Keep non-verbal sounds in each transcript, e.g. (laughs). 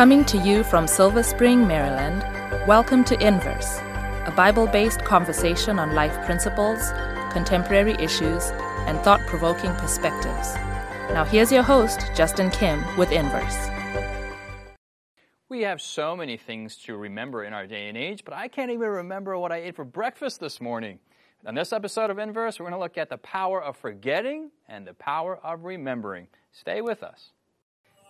Coming to you from Silver Spring, Maryland, welcome to Inverse, a Bible based conversation on life principles, contemporary issues, and thought provoking perspectives. Now, here's your host, Justin Kim, with Inverse. We have so many things to remember in our day and age, but I can't even remember what I ate for breakfast this morning. On this episode of Inverse, we're going to look at the power of forgetting and the power of remembering. Stay with us.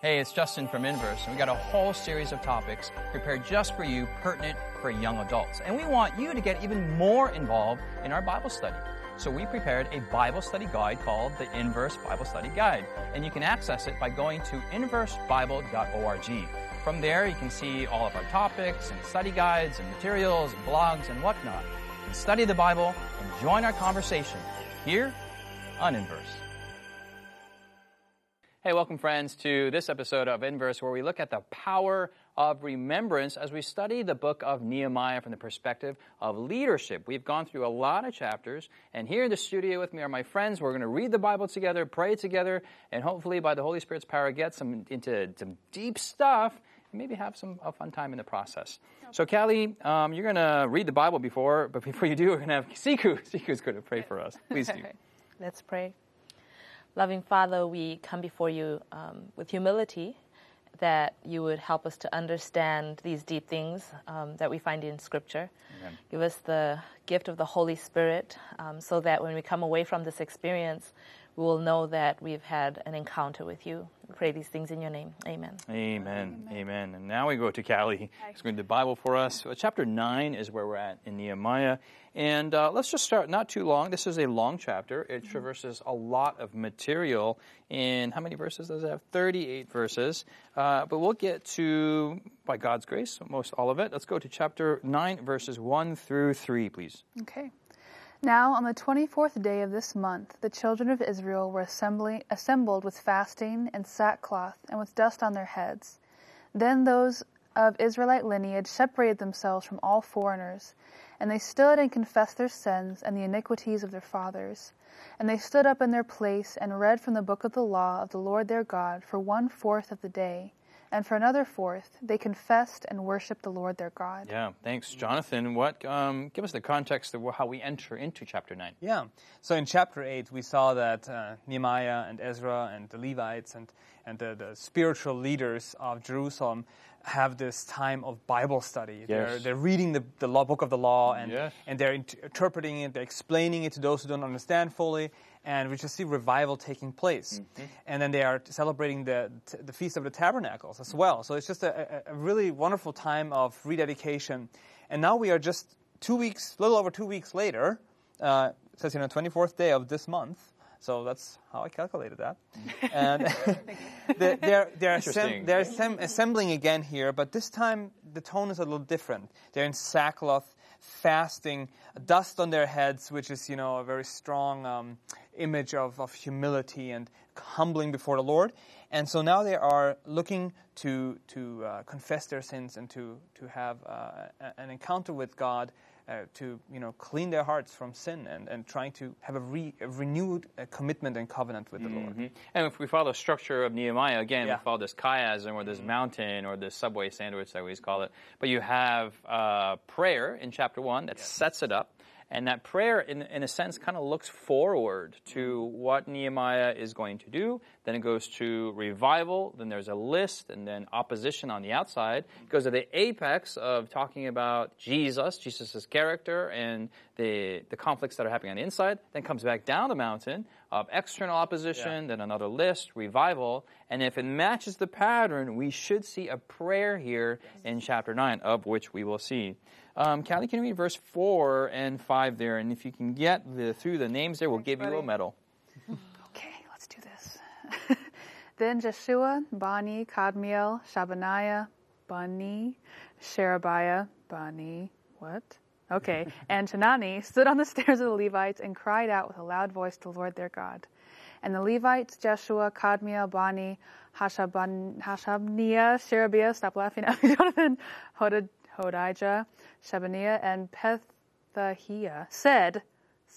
Hey, it's Justin from Inverse, and we got a whole series of topics prepared just for you, pertinent for young adults. And we want you to get even more involved in our Bible study. So we prepared a Bible study guide called the Inverse Bible Study Guide, and you can access it by going to inversebible.org. From there, you can see all of our topics and study guides and materials and blogs and whatnot. You can study the Bible and join our conversation here on Inverse. Hey, welcome, friends, to this episode of Inverse, where we look at the power of remembrance as we study the book of Nehemiah from the perspective of leadership. We've gone through a lot of chapters, and here in the studio with me are my friends. We're going to read the Bible together, pray together, and hopefully, by the Holy Spirit's power, get some into some deep stuff and maybe have some a fun time in the process. So, Callie, um, you're going to read the Bible before, but before you do, we're going to have Siku. (laughs) Siku's going to pray for us. Please do. (laughs) Let's pray. Loving Father, we come before you um, with humility that you would help us to understand these deep things um, that we find in Scripture. Amen. Give us the gift of the Holy Spirit um, so that when we come away from this experience, we will know that we've had an encounter with you. We pray these things in your name. Amen. Amen. Amen. And now we go to Callie. She's going to do the Bible for us. So chapter 9 is where we're at in Nehemiah. And uh, let's just start, not too long. This is a long chapter. It traverses a lot of material in how many verses does it have? 38 verses. Uh, but we'll get to, by God's grace, most all of it. Let's go to chapter 9, verses 1 through 3, please. Okay. Now, on the 24th day of this month, the children of Israel were assembly, assembled with fasting and sackcloth and with dust on their heads. Then those of Israelite lineage separated themselves from all foreigners, and they stood and confessed their sins and the iniquities of their fathers. And they stood up in their place and read from the book of the law of the Lord their God for one fourth of the day and for another fourth, they confessed and worshiped the Lord their God. Yeah, thanks, Jonathan. What? Um, give us the context of how we enter into chapter nine. Yeah. So in chapter 8, we saw that uh, Nehemiah and Ezra and the Levites and, and the, the spiritual leaders of Jerusalem have this time of Bible study. They're, Yes. they're reading the, the law, book of the law and, Yes. and they're int- interpreting it, they're explaining it to those who don't understand fully. And we just see revival taking place. Mm-hmm. And then they are celebrating the, the Feast of the Tabernacles as well. So it's just a, a, really wonderful time of rededication. And now we are just two weeks, a little over two weeks later. Uh, it says, you know, 24th day of this month. So that's how I calculated that. (laughs) and (laughs) they're, they're, they're, assemb- they're assemb- assembling again here, but this time the tone is a little different. They're in sackcloth, fasting, dust on their heads, which is, you know, a very strong um, image of, of humility and humbling before the Lord. And so now they are looking to, to uh, confess their sins and to, to have uh, an encounter with God uh, to you know clean their hearts from sin and, and trying to have a, re, a renewed uh, commitment and covenant with the Lord. And if we follow the structure of Nehemiah, again, Yeah. we follow this chiasm or this mountain or this subway sandwich, I always call it. But you have uh, prayer in chapter one that sets it up. And that prayer, in, in a sense, kind of looks forward to what Nehemiah is going to do. Then it goes to revival. Then there's a list, and then opposition on the outside. It goes to the apex of talking about Jesus, Jesus' character, and the, the conflicts that are happening on the inside. Then comes back down the mountain of external opposition, then another list, revival. And if it matches the pattern, we should see a prayer here in chapter 9, of which we will see. Um, Callie, can you read verse 4 and 5 there? And if you can get the, through the names there, we'll give you a medal. (laughs) Okay, let's do this. (laughs) then Jeshua, Bani, Kadmiel, Shabaniah, Bani, Sherebiah, Bani, what? Okay, (laughs) and Tanani stood on the stairs of the Levites and cried out with a loud voice to the Lord their God. And the Levites, Jeshua, Kadmiel, Bani, Hashabniah, Sherebiah, stop laughing at me, Jonathan, Hodad, Hodijah, Shebaniah, and Pethahiah said,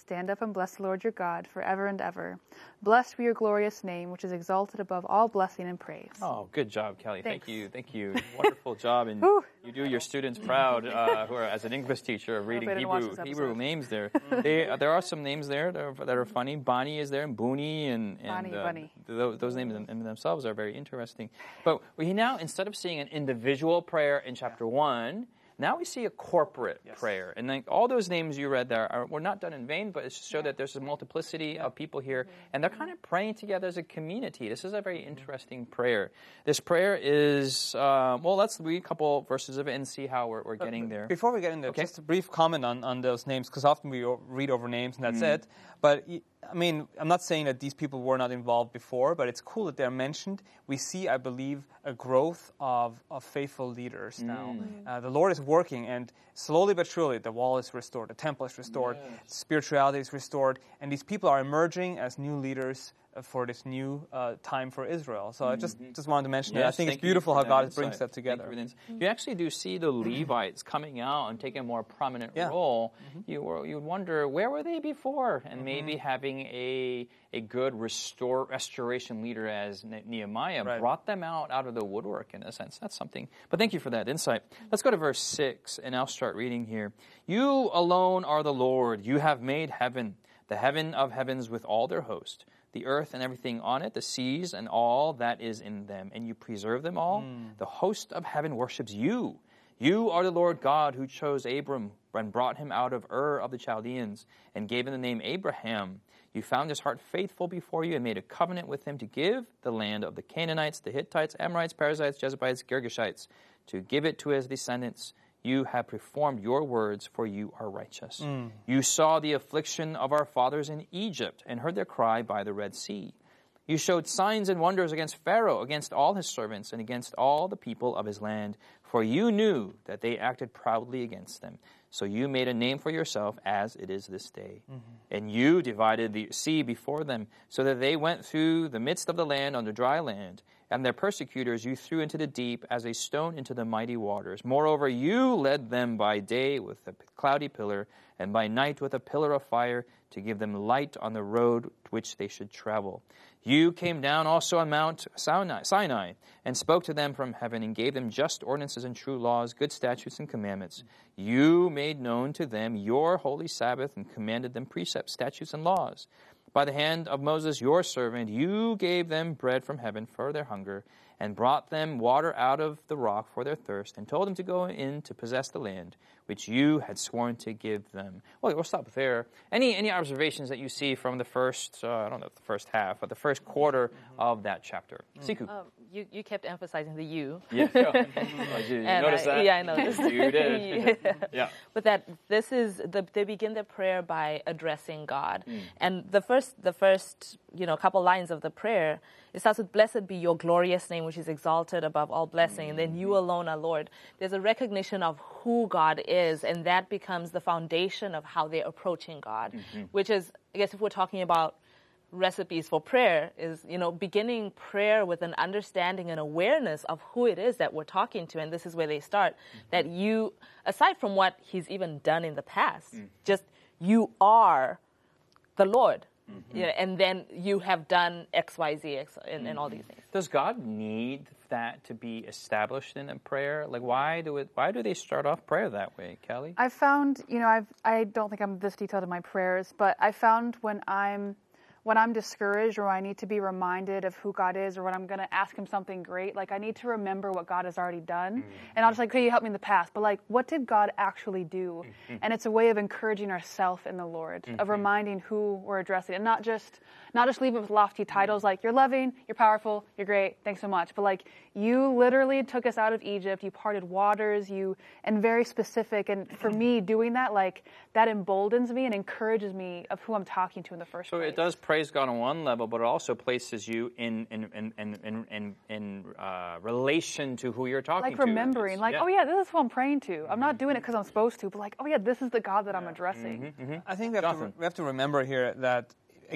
Stand up and bless the Lord your God forever and ever. Blessed be your glorious name, which is exalted above all blessing and praise. Oh, good job, Callie. Thanks. Thank you. Thank you. Wonderful job. And you do your students proud uh, who are, as an English teacher, reading I didn't watch Hebrew, Hebrew names there. they, uh, there are some names there that are, that are funny. Bonnie is there, and Booney, and, and Bonnie, uh, Bunny. th- those names in, in themselves are very interesting. But we now, instead of seeing an individual prayer in chapter 1, now we see a corporate prayer. And then all those names you read there are, were not done in vain, but it's to show that there's a multiplicity of people here, and they're kind of praying together as a community. This is a very interesting prayer. This prayer is, uh, well, let's read a couple verses of it and see how we're, we're getting there. Before we get into Okay. just a brief comment on, on those names, because often we read over names and that's Mm. it. But I mean, I'm not saying that these people were not involved before, but it's cool that they're mentioned. We see, I believe, a growth of, of faithful leaders now. Mm. Uh, the Lord is working, and slowly but surely, the wall is restored, the temple is restored, spirituality is restored, and these people are emerging as new leaders for this new uh, time for Israel. So I just just wanted to mention that. I Mm-hmm. Think it's beautiful how God insight. brings that Thank you together. for the ins- You actually do see the Levites coming out and taking a more prominent Yeah. role. You were, you wonder where were they before, and Mm-hmm. maybe having a a good restore restoration leader as Ne- Nehemiah Right. brought them out out of the woodwork in a sense. That's something. But thank you for that insight. Let's go to verse six, and I'll start reading here. You alone are the Lord. You have made heaven, the heaven of heavens with all their host the earth and everything on it, the seas and all that is in them, and you preserve them all. Hmm. The host of heaven worships you. You are the Lord God who chose Abram and brought him out of Ur of the Chaldeans and gave him the name Abraham. You found his heart faithful before you and made a covenant with him to give the land of the Canaanites, the Hittites, Amorites, Perizzites, Jebusites, Girgashites, to give it to his descendants. You have performed your words, for you are righteous. Mm. You saw the affliction of our fathers in Egypt and heard their cry by the Red Sea. You showed signs and wonders against Pharaoh, against all his servants, and against all the people of his land, for you knew that they acted proudly against them. So you made a name for yourself as it is this day. Mm-hmm. And you divided the sea before them, so that they went through the midst of the land on the dry land. And their persecutors you threw into the deep as a stone into the mighty waters. Moreover, you led them by day with a cloudy pillar, and by night with a pillar of fire, to give them light on the road which they should travel. You came down also on Mount Sinai, and spoke to them from heaven, and gave them just ordinances and true laws, good statutes and commandments. You made known to them your holy Sabbath, and commanded them precepts, statutes, and laws. By the hand of Moses, your servant, you gave them bread from heaven for their hunger, and brought them water out of the rock for their thirst, and told them to go in to possess the land which you had sworn to give them. Well, we'll stop there. Any any observations that you see from the first, uh, I don't know, the first half, but the first quarter of that chapter? Siku. Um, you, you kept emphasizing the you. yeah. (laughs) Oh, did you And notice I- that? yeah, I noticed. you did. (laughs) Yeah. (laughs) yeah. But that this is the, they begin their prayer by addressing God, Hmm. and the first the first you know couple lines of the prayer it starts with "Blessed be your glorious name, which is exalted above all blessing," and then. "You alone are Lord." There's a recognition of who God is, and that becomes the foundation of how they're approaching God, Mm-hmm. which is I guess if we're talking about recipes for prayer is you know beginning prayer with an understanding and awareness of who it is that we're talking to and this is where they start that you aside from what he's even done in the past just you are the lord Mm-hmm. yeah, and then you have done x y z X, and, and all mm-hmm. these things Does God need that to be established in a prayer? Like, why do it? Why do they start off prayer that way, Callie? I've found, you know, I've I don't think I'm this detailed in my prayers, but I found when I'm when I'm discouraged or I need to be reminded of who God is or when I'm going to ask him something great, like I need to remember what God has already done. Mm-hmm. And I'll just like, okay, you helped me in the past, but like what did God actually do? Mm-hmm. And it's a way of encouraging ourselves in the Lord, of mm-hmm. reminding who we're addressing and not just not just leave it with lofty titles like you're loving, you're powerful, you're great, thanks so much, but like you literally took us out of Egypt, you parted waters, you and very specific and for me doing that like that emboldens me and encourages me of who I'm talking to in the first So place. it does praise God on one level, but it also places you in in in in in, in, in uh, relation to who you're talking like to. Like remembering like Yeah. oh yeah this is who i'm praying to i'm not doing it because i'm supposed to but like oh yeah this is the god that i'm addressing Mm-hmm. I think we have, to, we have to remember here that,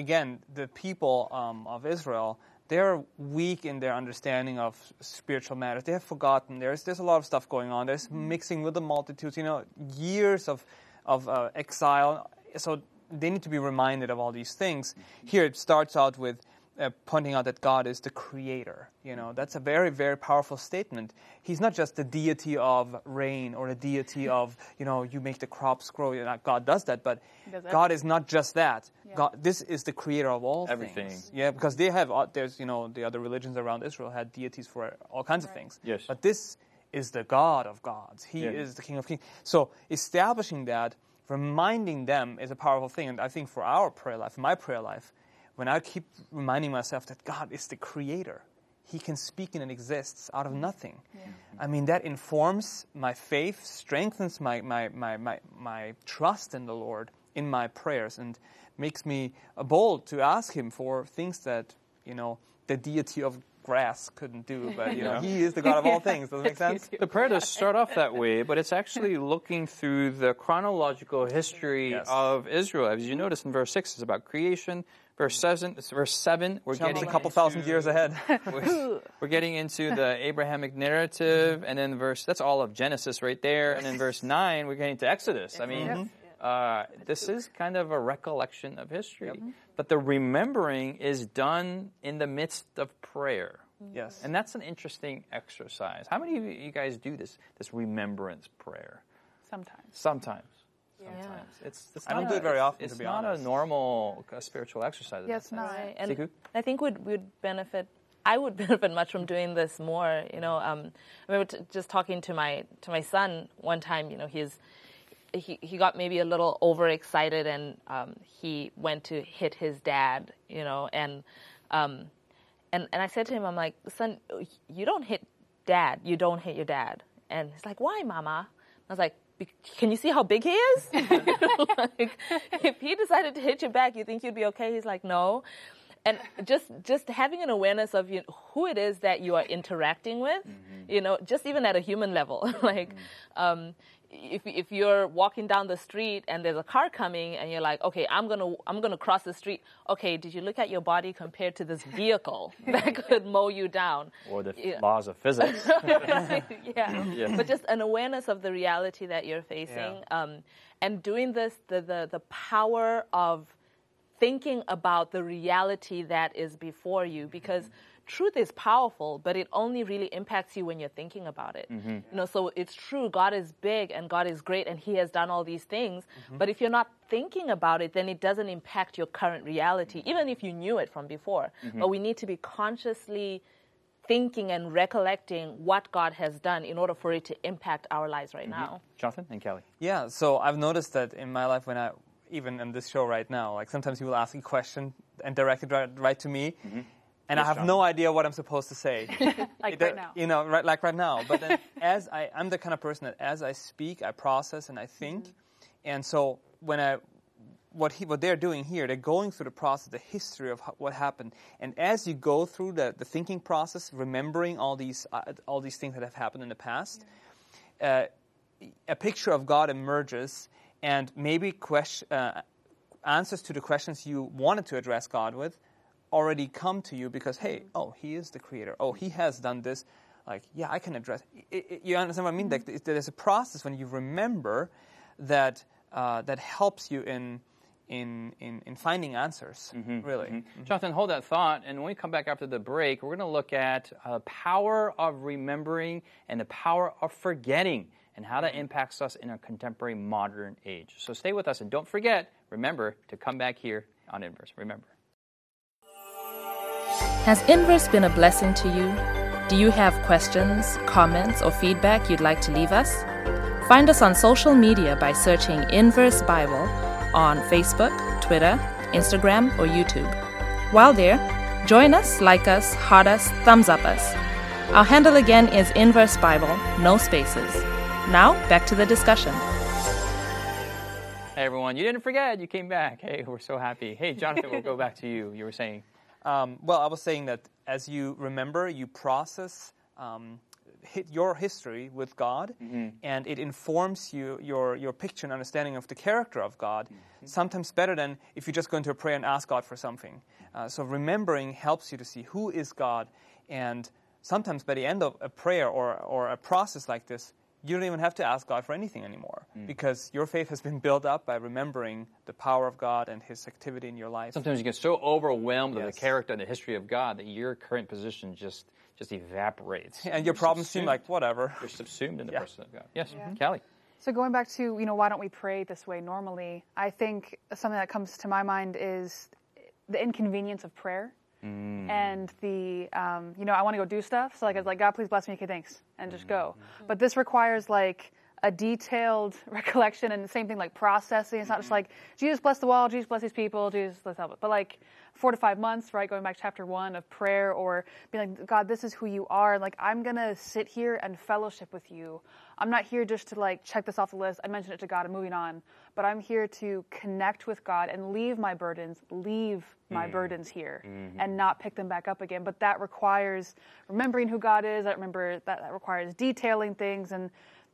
again, the people um, of Israel, they're weak in their understanding of spiritual matters. They have forgotten. There's, there's a lot of stuff going on. There's mixing with the multitudes, you know, years of, of uh, exile. So they need to be reminded of all these things. Here it starts out with uh, pointing out that God is the creator. You know, that's a very, very powerful statement. He's not just the deity of rain or the deity (laughs) of, you know, you make the crops grow. You know, God does that, but Does God is not just that. God, this is the creator of all Everything. things. Yeah, because they have, uh, there's, you know, the other religions around Israel had deities for all kinds of things. Yes. But this is the God of gods. He Yeah. is the King of kings. So establishing that, reminding them is a powerful thing. And I think for our prayer life, my prayer life, when I keep reminding myself that God is the creator, He can speak and it exists out of nothing. I mean, that informs my faith, strengthens my, my, my, my, my trust in the Lord in my prayers, and makes me bold to ask Him for things that, you know, the deity of grass couldn't do. But, you know, Yeah. (laughs) He is the God of all things. Does that make (laughs) sense? The prayer does start off that way, but it's actually (laughs) looking through the chronological history Yes. of Israel. As you notice in verse 6, it's about creation. Verse 7, it's verse 7 we're Jumps getting a couple thousand years ahead. we're, we're getting into the Abrahamic narrative, and then verse, that's all of Genesis right there. And then verse 9, we're getting to Exodus. I mean, uh, this is kind of a recollection of history. But the remembering is done in the midst of prayer. yes. And that's an interesting exercise. How many of you guys do this, this remembrance prayer? Sometimes. Sometimes. Sometimes. It's, it's I don't not do it very often, to It's be not honest. a normal uh, spiritual exercise. Yes, that not. Right. And Siku? I think we'd, we'd benefit. I would (laughs) benefit much from doing this more. You know, um, I remember t- just talking to my to my son one time. You know, he's he he got maybe a little overexcited and um, he went to hit his dad. You know, and um, and and I said to him, I'm like, son, you don't hit dad. You don't hit your dad. And he's like, why, mama? I was like. "Be- Can you see how big he is? (laughs) like, if he decided to hit you back, you think you'd be okay? He's like, no and just just having an awareness of you know, who it is that you are interacting with you know just even at a human level (laughs) like um, if if you're walking down the street and there's a car coming and you're like okay I'm going to I'm going to cross the street okay did you look at your body compared to this vehicle (laughs) that could mow you down Or the Yeah. laws of physics. (laughs) yeah. Yeah. But just an awareness of the reality that you're facing, Yeah. um, and doing this, the, the the power of thinking about the reality that is before you, because truth is powerful, but it only really impacts you when you're thinking about it. Mm-hmm. You know, so it's true, God is big and God is great and He has done all these things. Mm-hmm. But if you're not thinking about it, then it doesn't impact your current reality, mm-hmm. even if you knew it from before. But we need to be consciously thinking and recollecting what God has done in order for it to impact our lives right now. Jonathan and Callie. Yeah, so I've noticed that in my life when I, even in this show right now, like sometimes he will ask a question and direct it right, right to me, and I have no idea what I'm supposed to say. (laughs) Like It- right now. You know, right, like right now. But then (laughs) as I, I'm the kind of person that as I speak, I process and I think. And so when I, what, he, what they're doing here, they're going through the process, the history of what happened. And as you go through the, the thinking process, remembering all these, uh, all these things that have happened in the past, uh, a picture of God emerges, and maybe question, uh, answers to the questions you wanted to address God with already come to you because, hey, oh, He is the Creator. Oh, He has done this. Like, yeah, I can address. It, it, you understand what I mean? Mm-hmm. Like, there's a process when you remember that uh, that helps you in in in, in finding answers. Mm-hmm. Really. Mm-hmm. Jonathan, hold that thought. And when we come back after the break, we're going to look at uh, power of remembering and the power of forgetting and how that impacts us in our contemporary modern age. So stay with us and don't forget, remember to come back here on Inverse. Remember. Has Inverse been a blessing to you? Do you have questions, comments, or feedback you'd like to leave us? Find us on social media by searching Inverse Bible on Facebook, Twitter, Instagram, or YouTube. While there, join us, like us, heart us, thumbs up us. Our handle again is Inverse Bible, no spaces. Now, back to the discussion. Hey, everyone, you didn't forget. You came back. Hey, we're so happy. Hey, Jonathan, we'll go back to you. You were saying. Um, well, I was saying that as you remember, you process um, hit your history with God, and it informs you your your picture and understanding of the character of God. Sometimes better than if you just go into a prayer and ask God for something. Uh, so remembering helps you to see who is God, and sometimes by the end of a prayer or or a process like this, you don't even have to ask God for anything anymore mm. because your faith has been built up by remembering the power of God and His activity in your life. Sometimes you get so overwhelmed with the character and the history of God that your current position just just evaporates. And your You're problems seem subsumed- like whatever. you're subsumed in the Yeah. person of God. Yes, Callie. So going back to you know why don't we pray this way normally? I think something that comes to my mind is the inconvenience of prayer and the um, you know I want to go do stuff. So like it's like God please bless me, okay thanks, and just go. But this requires like a detailed (laughs) recollection and the same thing like processing. It's not just mm-hmm. like Jesus bless the wall, Jesus bless these people, Jesus let's help it. But like four to five months, right? Going back to chapter one of prayer or being like, God, this is who you are. Like I'm gonna sit here and fellowship with you. I'm not here just to like check this off the list. I mentioned it to God I'm moving on. But I'm here to connect with God and leave my burdens, leave my mm. burdens here mm-hmm. and not pick them back up again. But that requires remembering who God is. I remember that, that requires detailing things and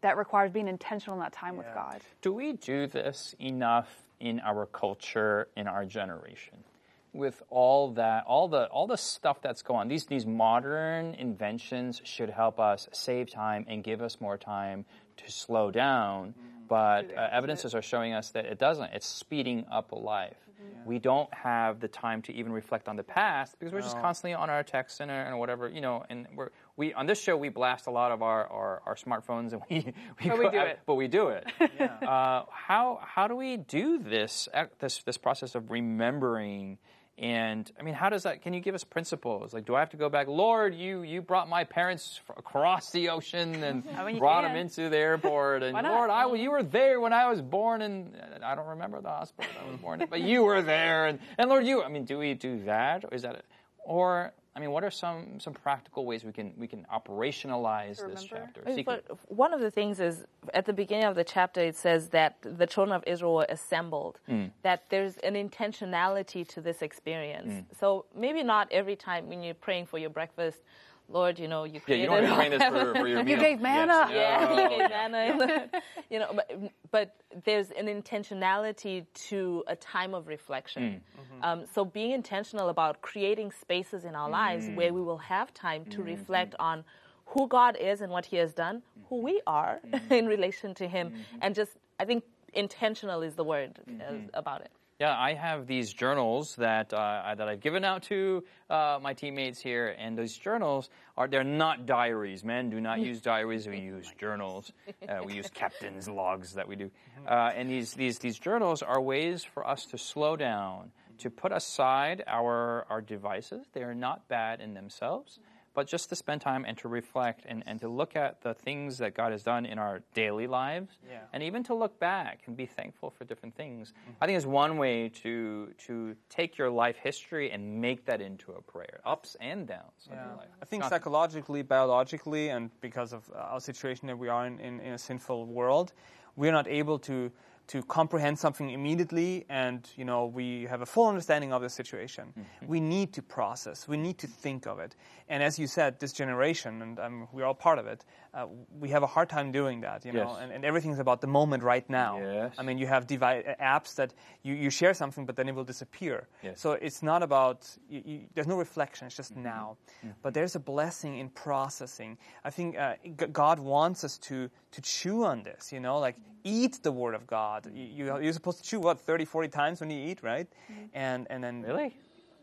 that requires being intentional in that time with God. Do we do this enough in our culture, in our generation? With all that, all the all the stuff that's going on, these these modern inventions should help us save time and give us more time to slow down. But uh, evidences are showing us that it doesn't. It's speeding up life. We don't have the time to even reflect on the past because we're just constantly on our texts and, our- and whatever you know. And we're we on this show we blast a lot of our, our, our smartphones and we (laughs) we, But we go do out- it. but we do it. (laughs) uh, how how do we do this this this process of remembering? And I mean, how does that? Can you give us principles? Like, do I have to go back? Lord, you you brought my parents across the ocean and (laughs) I mean, brought can. them into the airport, and Lord, I you were there when I was born, and I don't remember the hospital I was born in, but you were there, and and Lord, you. I mean, do we do that, or is that, it? or I mean, what are some some practical ways we can we can operationalize this chapter? I mean, But one of the things is at the beginning of the chapter, it says that the children of Israel were assembled, Hmm. that there's an intentionality to this experience. Hmm. So maybe not every time when you're praying for your breakfast, Lord, you know, you Yeah, created you don't have to train this for, for your (laughs) You gave manna. Yes. Yeah, No. he gave manna. (laughs) In (laughs) you know, but, but there's an intentionality to a time of reflection. Mm. Mm-hmm. Um, so being intentional about creating spaces in our lives where mm. we will have time to mm-hmm. reflect on who God is and what He has done, who mm-hmm. we are in relation to Him, and just I think intentional is the word uh, about it. Yeah, I have these journals that uh, that I've given out to uh, my teammates here, and those journals are they're not diaries. Men do not use diaries; we (laughs) use journals. Uh, we use captain's logs that we do, uh, and these these these journals are ways for us to slow down, to put aside our our devices. They are not bad in themselves. But just to spend time and to reflect and, and to look at the things that God has done in our daily lives, Yeah. and even to look back and be thankful for different things. I think is one way to to take your life history and make that into a prayer, ups and downs of your life. I think psychologically, biologically, and because of uh, our situation that we are in, in, in a sinful world, we're not able to to comprehend something immediately, and you know we have a full understanding of the situation. We need to process. We need to think of it. And as you said, this generation, and um, we're all part of it, uh, we have a hard time doing that. You know, Yes. and, and everything's about the moment right now. Yes. I mean, you have devi- apps that you, you share something, but then it will disappear. Yes. So it's not about you, you, there's no reflection it's just Mm-hmm. now but there's a blessing in processing i think uh, G- god wants us to to chew on this you know like eat the word of god you, you- you're supposed to chew what 30 40 times when you eat right and and then really.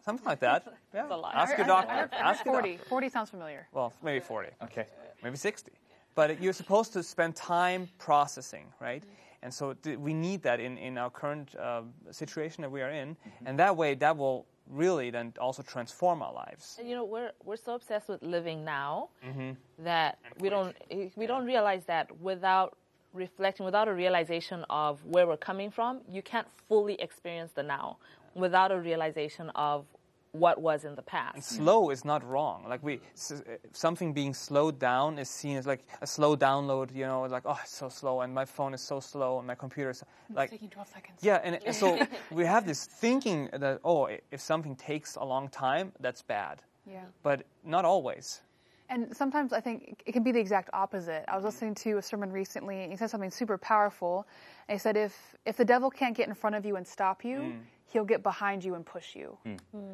something like that (laughs) yeah. a lot. ask your doctor ask your 40. doctor 40 sounds familiar. well maybe 40 Okay. maybe 60 but you're supposed to spend time processing right? And so th- we need that in, in our current uh, situation that we are in. And that way that will really then also transform our lives. And, you know, we're we're so obsessed with living now Mm-hmm. that we don't we don't realize that without reflecting, without a realization of where we're coming from, you can't fully experience the now without a realization of what was in the past. slow is not wrong. Like we, uh, something being slowed down is seen as like a slow download. You know, like oh, it's so slow, and my phone is so slow, and my computer is like Taking 12 seconds. yeah. And it- so (laughs) we have this thinking that oh, if something takes a long time, that's bad. Yeah. But not always. And sometimes I think it can be the exact opposite. I was listening to a sermon recently, and he said something super powerful. And he said, if, if the devil can't get in front of you and stop you, mm. he'll get behind you and push you. Mm. Mm.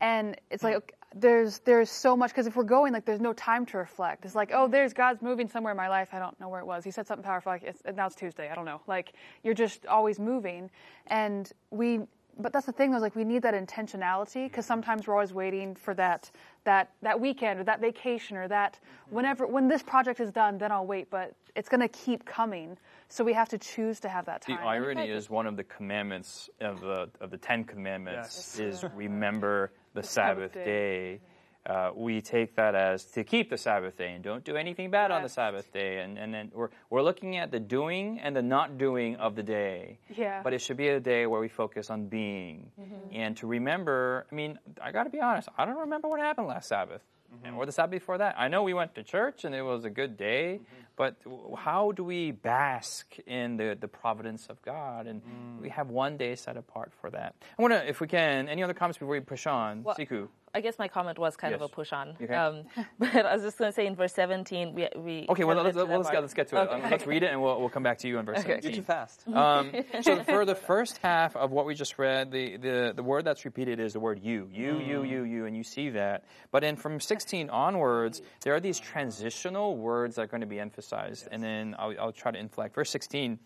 And it's like, okay, there's there's so much because if we're going like there's no time to reflect. It's like oh there's God's moving somewhere in my life. I don't know where it was. He said something powerful. Like it's, now it's Tuesday. I don't know. Like you're just always moving, and we. But that's the thing, though, like we need that intentionality because sometimes we're always waiting for that that that weekend or that vacation or that mm-hmm. whenever when this project is done, then I'll wait. But it's going to keep coming, so we have to choose to have that The time. irony is one of the commandments of the of the Ten Commandments is remember the Sabbath Sabbath day. Mm-hmm. Uh, we take that as to keep the Sabbath day and don't do anything bad on the Sabbath day. And, and then we're, we're looking at the doing and the not doing of the day. Yeah. But it should be a day where we focus on being. Mm-hmm. And to remember, I mean, I got to be honest, I don't remember what happened last Sabbath. Mm-hmm. And or the Sabbath before that. I know we went to church and it was a good day, mm-hmm. but how do we bask in the, the providence of God? And mm. we have one day set apart for that. I want to, if we can, any other comments before we push on? Well, Siku. I guess my comment was kind of a push on. Okay. Um, (laughs) but I was just going to say in verse 17, we. we Okay, well, kinda let's, let's, get, let's get to it. Okay. Um, let's read it and we'll, we'll come back to you on verse Okay. You're too fast. Um, (laughs) (laughs) so for the first half of what we just read, the, the, the word that's repeated is the word you. You, you, you, you, and you see that. But then from 16 onwards, there are these transitional words that are going to be emphasized. And then I'll, I'll try to inflect. Verse 16,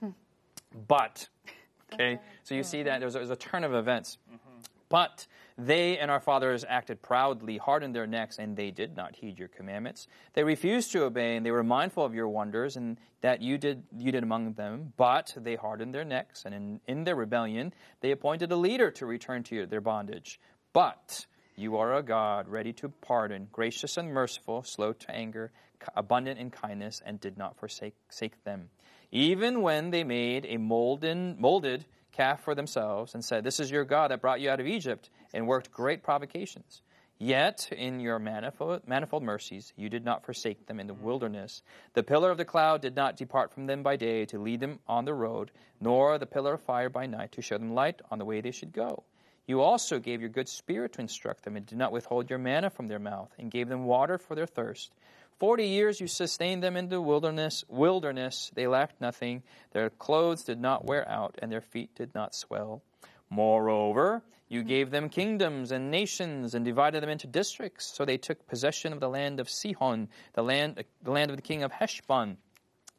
but. Okay, so you see that there's a, there's a turn of events. But they and our fathers acted proudly, hardened their necks, and they did not heed your commandments. They refused to obey, and they were mindful of your wonders, and that you did you did among them. But they hardened their necks, and in, in their rebellion they appointed a leader to return to their bondage. But you are a God ready to pardon, gracious and merciful, slow to anger, abundant in kindness, and did not forsake them. Even when they made a molded calf for themselves and said, This is your God that brought you out of Egypt, and worked great provocations. Yet, in your manifold, manifold mercies, you did not forsake them in the mm-hmm. wilderness. The pillar of the cloud did not depart from them by day to lead them on the road, nor the pillar of fire by night to show them light on the way they should go. You also gave your good spirit to instruct them, and did not withhold your manna from their mouth, and gave them water for their thirst. Forty years you sustained them in the wilderness. Wilderness, they lacked nothing. Their clothes did not wear out, and their feet did not swell. Moreover, you hmm. gave them kingdoms and nations, and divided them into districts. So they took possession of the land of Sihon, the land, the land of the king of Heshbon,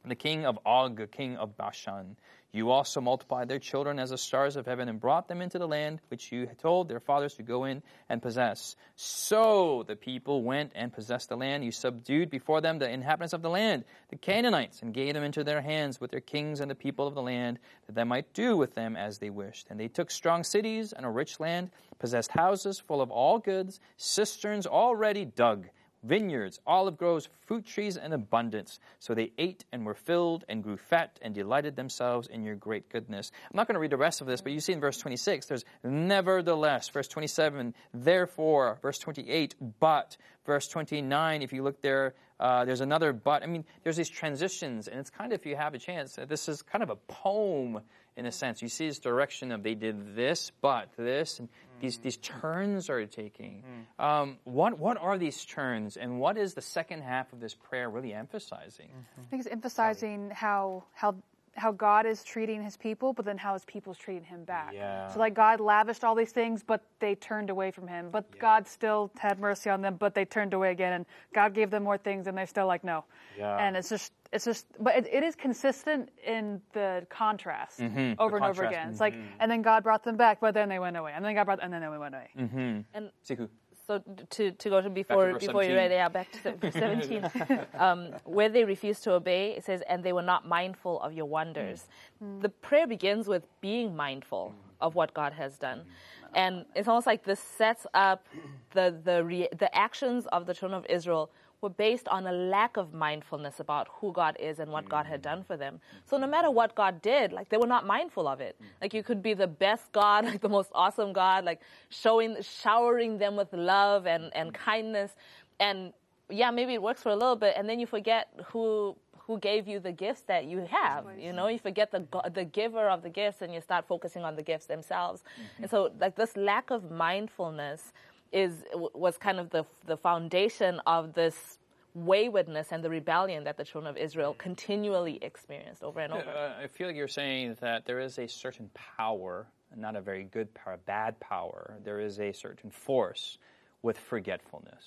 the king of Og, king of Bashan. You also multiplied their children as the stars of heaven and brought them into the land which you had told their fathers to go in and possess. So the people went and possessed the land. You subdued before them the inhabitants of the land, the Canaanites, and gave them into their hands with their kings and the people of the land, that they might do with them as they wished. And they took strong cities and a rich land, possessed houses full of all goods, cisterns already dug vineyards, olive groves, fruit trees in abundance. So they ate and were filled and grew fat and delighted themselves in your great goodness. I'm not going to read the rest of this, but you see in verse 26, there's nevertheless. Verse 27, therefore. Verse 28, but. Verse 29, if you look there, uh, there's another but. I mean, there's these transitions, and it's kind of, if you have a chance, uh, this is kind of a poem in a sense. You see this direction of they did this, but this, and these, these turns are taking. Um, what, what are these turns, and what is the second half of this prayer really emphasizing? I think it's emphasizing how how how God is treating His people, but then how His people's treating Him back. Yeah. So like God lavished all these things, but they turned away from Him. But God still had mercy on them, but they turned away again. And God gave them more things, and they're still like no. Yeah. And it's just it's just, but it, it is consistent in the contrast mm-hmm. over and over again. It's mm-hmm. like, and then God brought them back, but then they went away, and then God brought, and then they went away. Mm-hmm. And Siku. So to, to go to before verse before you read yeah back to 17 (laughs) (laughs) um, where they refused to obey it says and they were not mindful of your wonders. Mm. The prayer begins with being mindful of what god has done. And it's almost like this sets up the the re- the actions of the children of israel were based on a lack of mindfulness about who God is and what God had mm. done for them. So no matter what God did, like they were not mindful of it. Mm. Like you could be the best God, (laughs) like the most awesome God, like showing, showering them with love and, and mm. kindness. And yeah, maybe it works for a little bit and then you forget who who gave you the gifts that you have. You know, you forget the the giver of the gifts and you start focusing on the gifts themselves. Mm-hmm. And so like this lack of mindfulness is was kind of the the foundation of this waywardness and the rebellion that the children of Israel continually experienced over and over. Uh, I feel like you're saying that there is a certain power, not a very good power, bad power. There is a certain force with forgetfulness.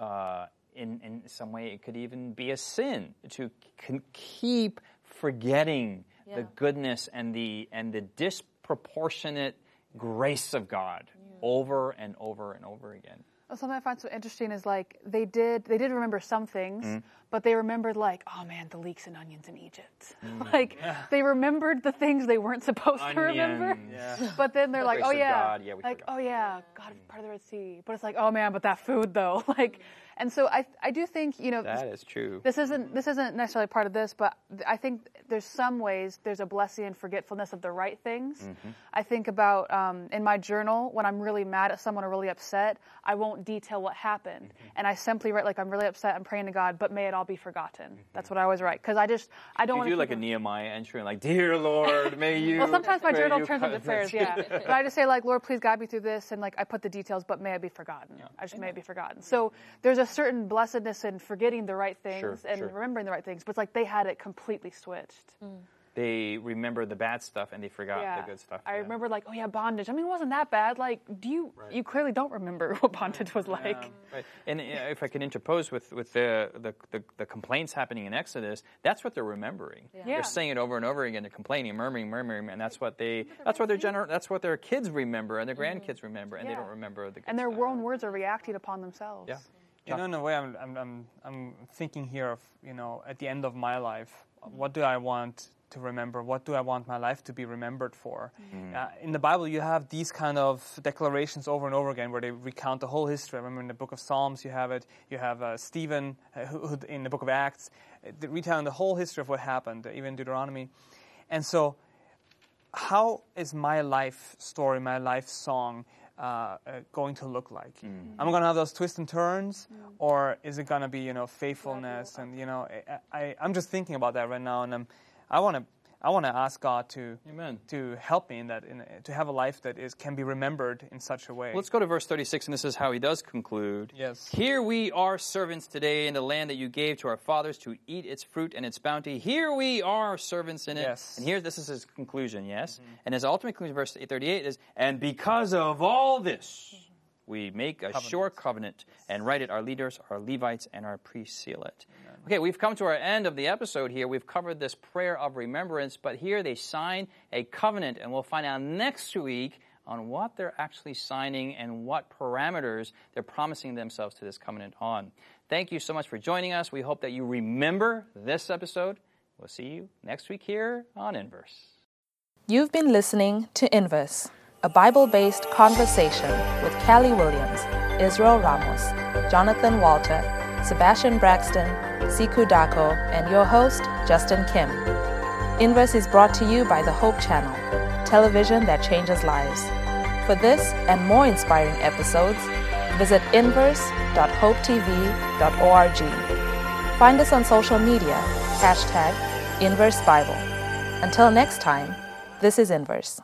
Uh, in, in some way, it could even be a sin to c- keep forgetting the goodness and the, and the disproportionate grace of God over and over and over again. Something I find so interesting is like they did they did remember some things, Mm-hmm. But they remembered like, oh man, the leeks and onions in Egypt. Mm. (laughs) like they remembered the things they weren't supposed to remember. Yeah. But then they're like, oh yeah, yeah, like forgot. oh yeah, God part of the Red Sea. But it's like, oh man, but that food though, (laughs) like, and so I I do think you know That is true. this isn't this isn't necessarily part of this, but I think there's some ways there's a blessing in forgetfulness of the right things. Mm-hmm. I think about um, in my journal when I'm really mad at someone or really upset, I won't detail what happened, Mm-hmm. and I simply write like I'm really upset. I'm praying to God, but may it all be forgotten. That's what I always write because I just I don't Mm-hmm. You want do to like a Nehemiah entry, and like, Dear Lord, may you. Well, sometimes my journal turns into cut- prayers, yeah. (laughs) but I just say like, Lord, please guide me through this, and like I put the details, but may I be forgotten. Yeah. I just may it be forgotten. So there's a certain blessedness in forgetting the right things Sure, and sure. remembering the right things, but it's like they had it completely switched. They remember the bad stuff and they forgot yeah, the good stuff. I yeah. remember like, oh yeah, bondage. I mean, it wasn't that bad. Like, do you? You clearly don't remember what bondage was like. Right. And if I can interpose with, with the, the, the, the complaints happening in Exodus, that's what they're remembering. Yeah. They're saying it over and over again. They're complaining, murmuring, murmuring, and that's what they that's what their gener- that's what their kids remember and their mm-hmm. grandkids remember, and they don't remember the good And their stuff. own words are reacting upon themselves. Yeah. You know, in a way, I'm, I'm, I'm, I'm thinking here of, you know, at the end of my life, what do I want to remember? What do I want my life to be remembered for? Uh, in the Bible, you have these kind of declarations over and over again where they recount the whole history. I remember in the book of Psalms, you have it. You have uh, Stephen uh, who, who, in the book of Acts, uh, retelling the whole history of what happened, uh, even Deuteronomy. And so, how is my life story, my life song uh, uh, going to look like? I'm going to have those twists and turns, or is it going to be, you know, faithfulness? And you know, I, I, I'm just thinking about that right now, and I'm, I want to, I want to ask God to, Amen. to help me in that, in, to have a life that is can be remembered in such a way. Let's go to verse 36, and this is how he does conclude. Yes. Here we are servants today in the land that you gave to our fathers to eat its fruit and its bounty. Here we are servants in it. Yes. And here, this is his conclusion, yes? Mm-hmm. And his ultimate conclusion, verse 38, is, And because of all this, we make a sure covenant and write it. Our leaders, our Levites, and our priests seal it. Okay, we've come to our end of the episode here. We've covered this prayer of remembrance, but here they sign a covenant, and we'll find out next week on what they're actually signing and what parameters they're promising themselves to this covenant on. Thank you so much for joining us. We hope that you remember this episode. We'll see you next week here on Inverse. You've been listening to Inverse, a Bible based conversation with Callie Williams, Israel Ramos, Jonathan Walter, Sebastian Braxton, Siku Dako, and your host, Justin Kim. Inverse is brought to you by the Hope Channel, television that changes lives. For this and more inspiring episodes, visit inverse.hopetv.org. Find us on social media, hashtag Inverse Bible. Until next time, this is Inverse.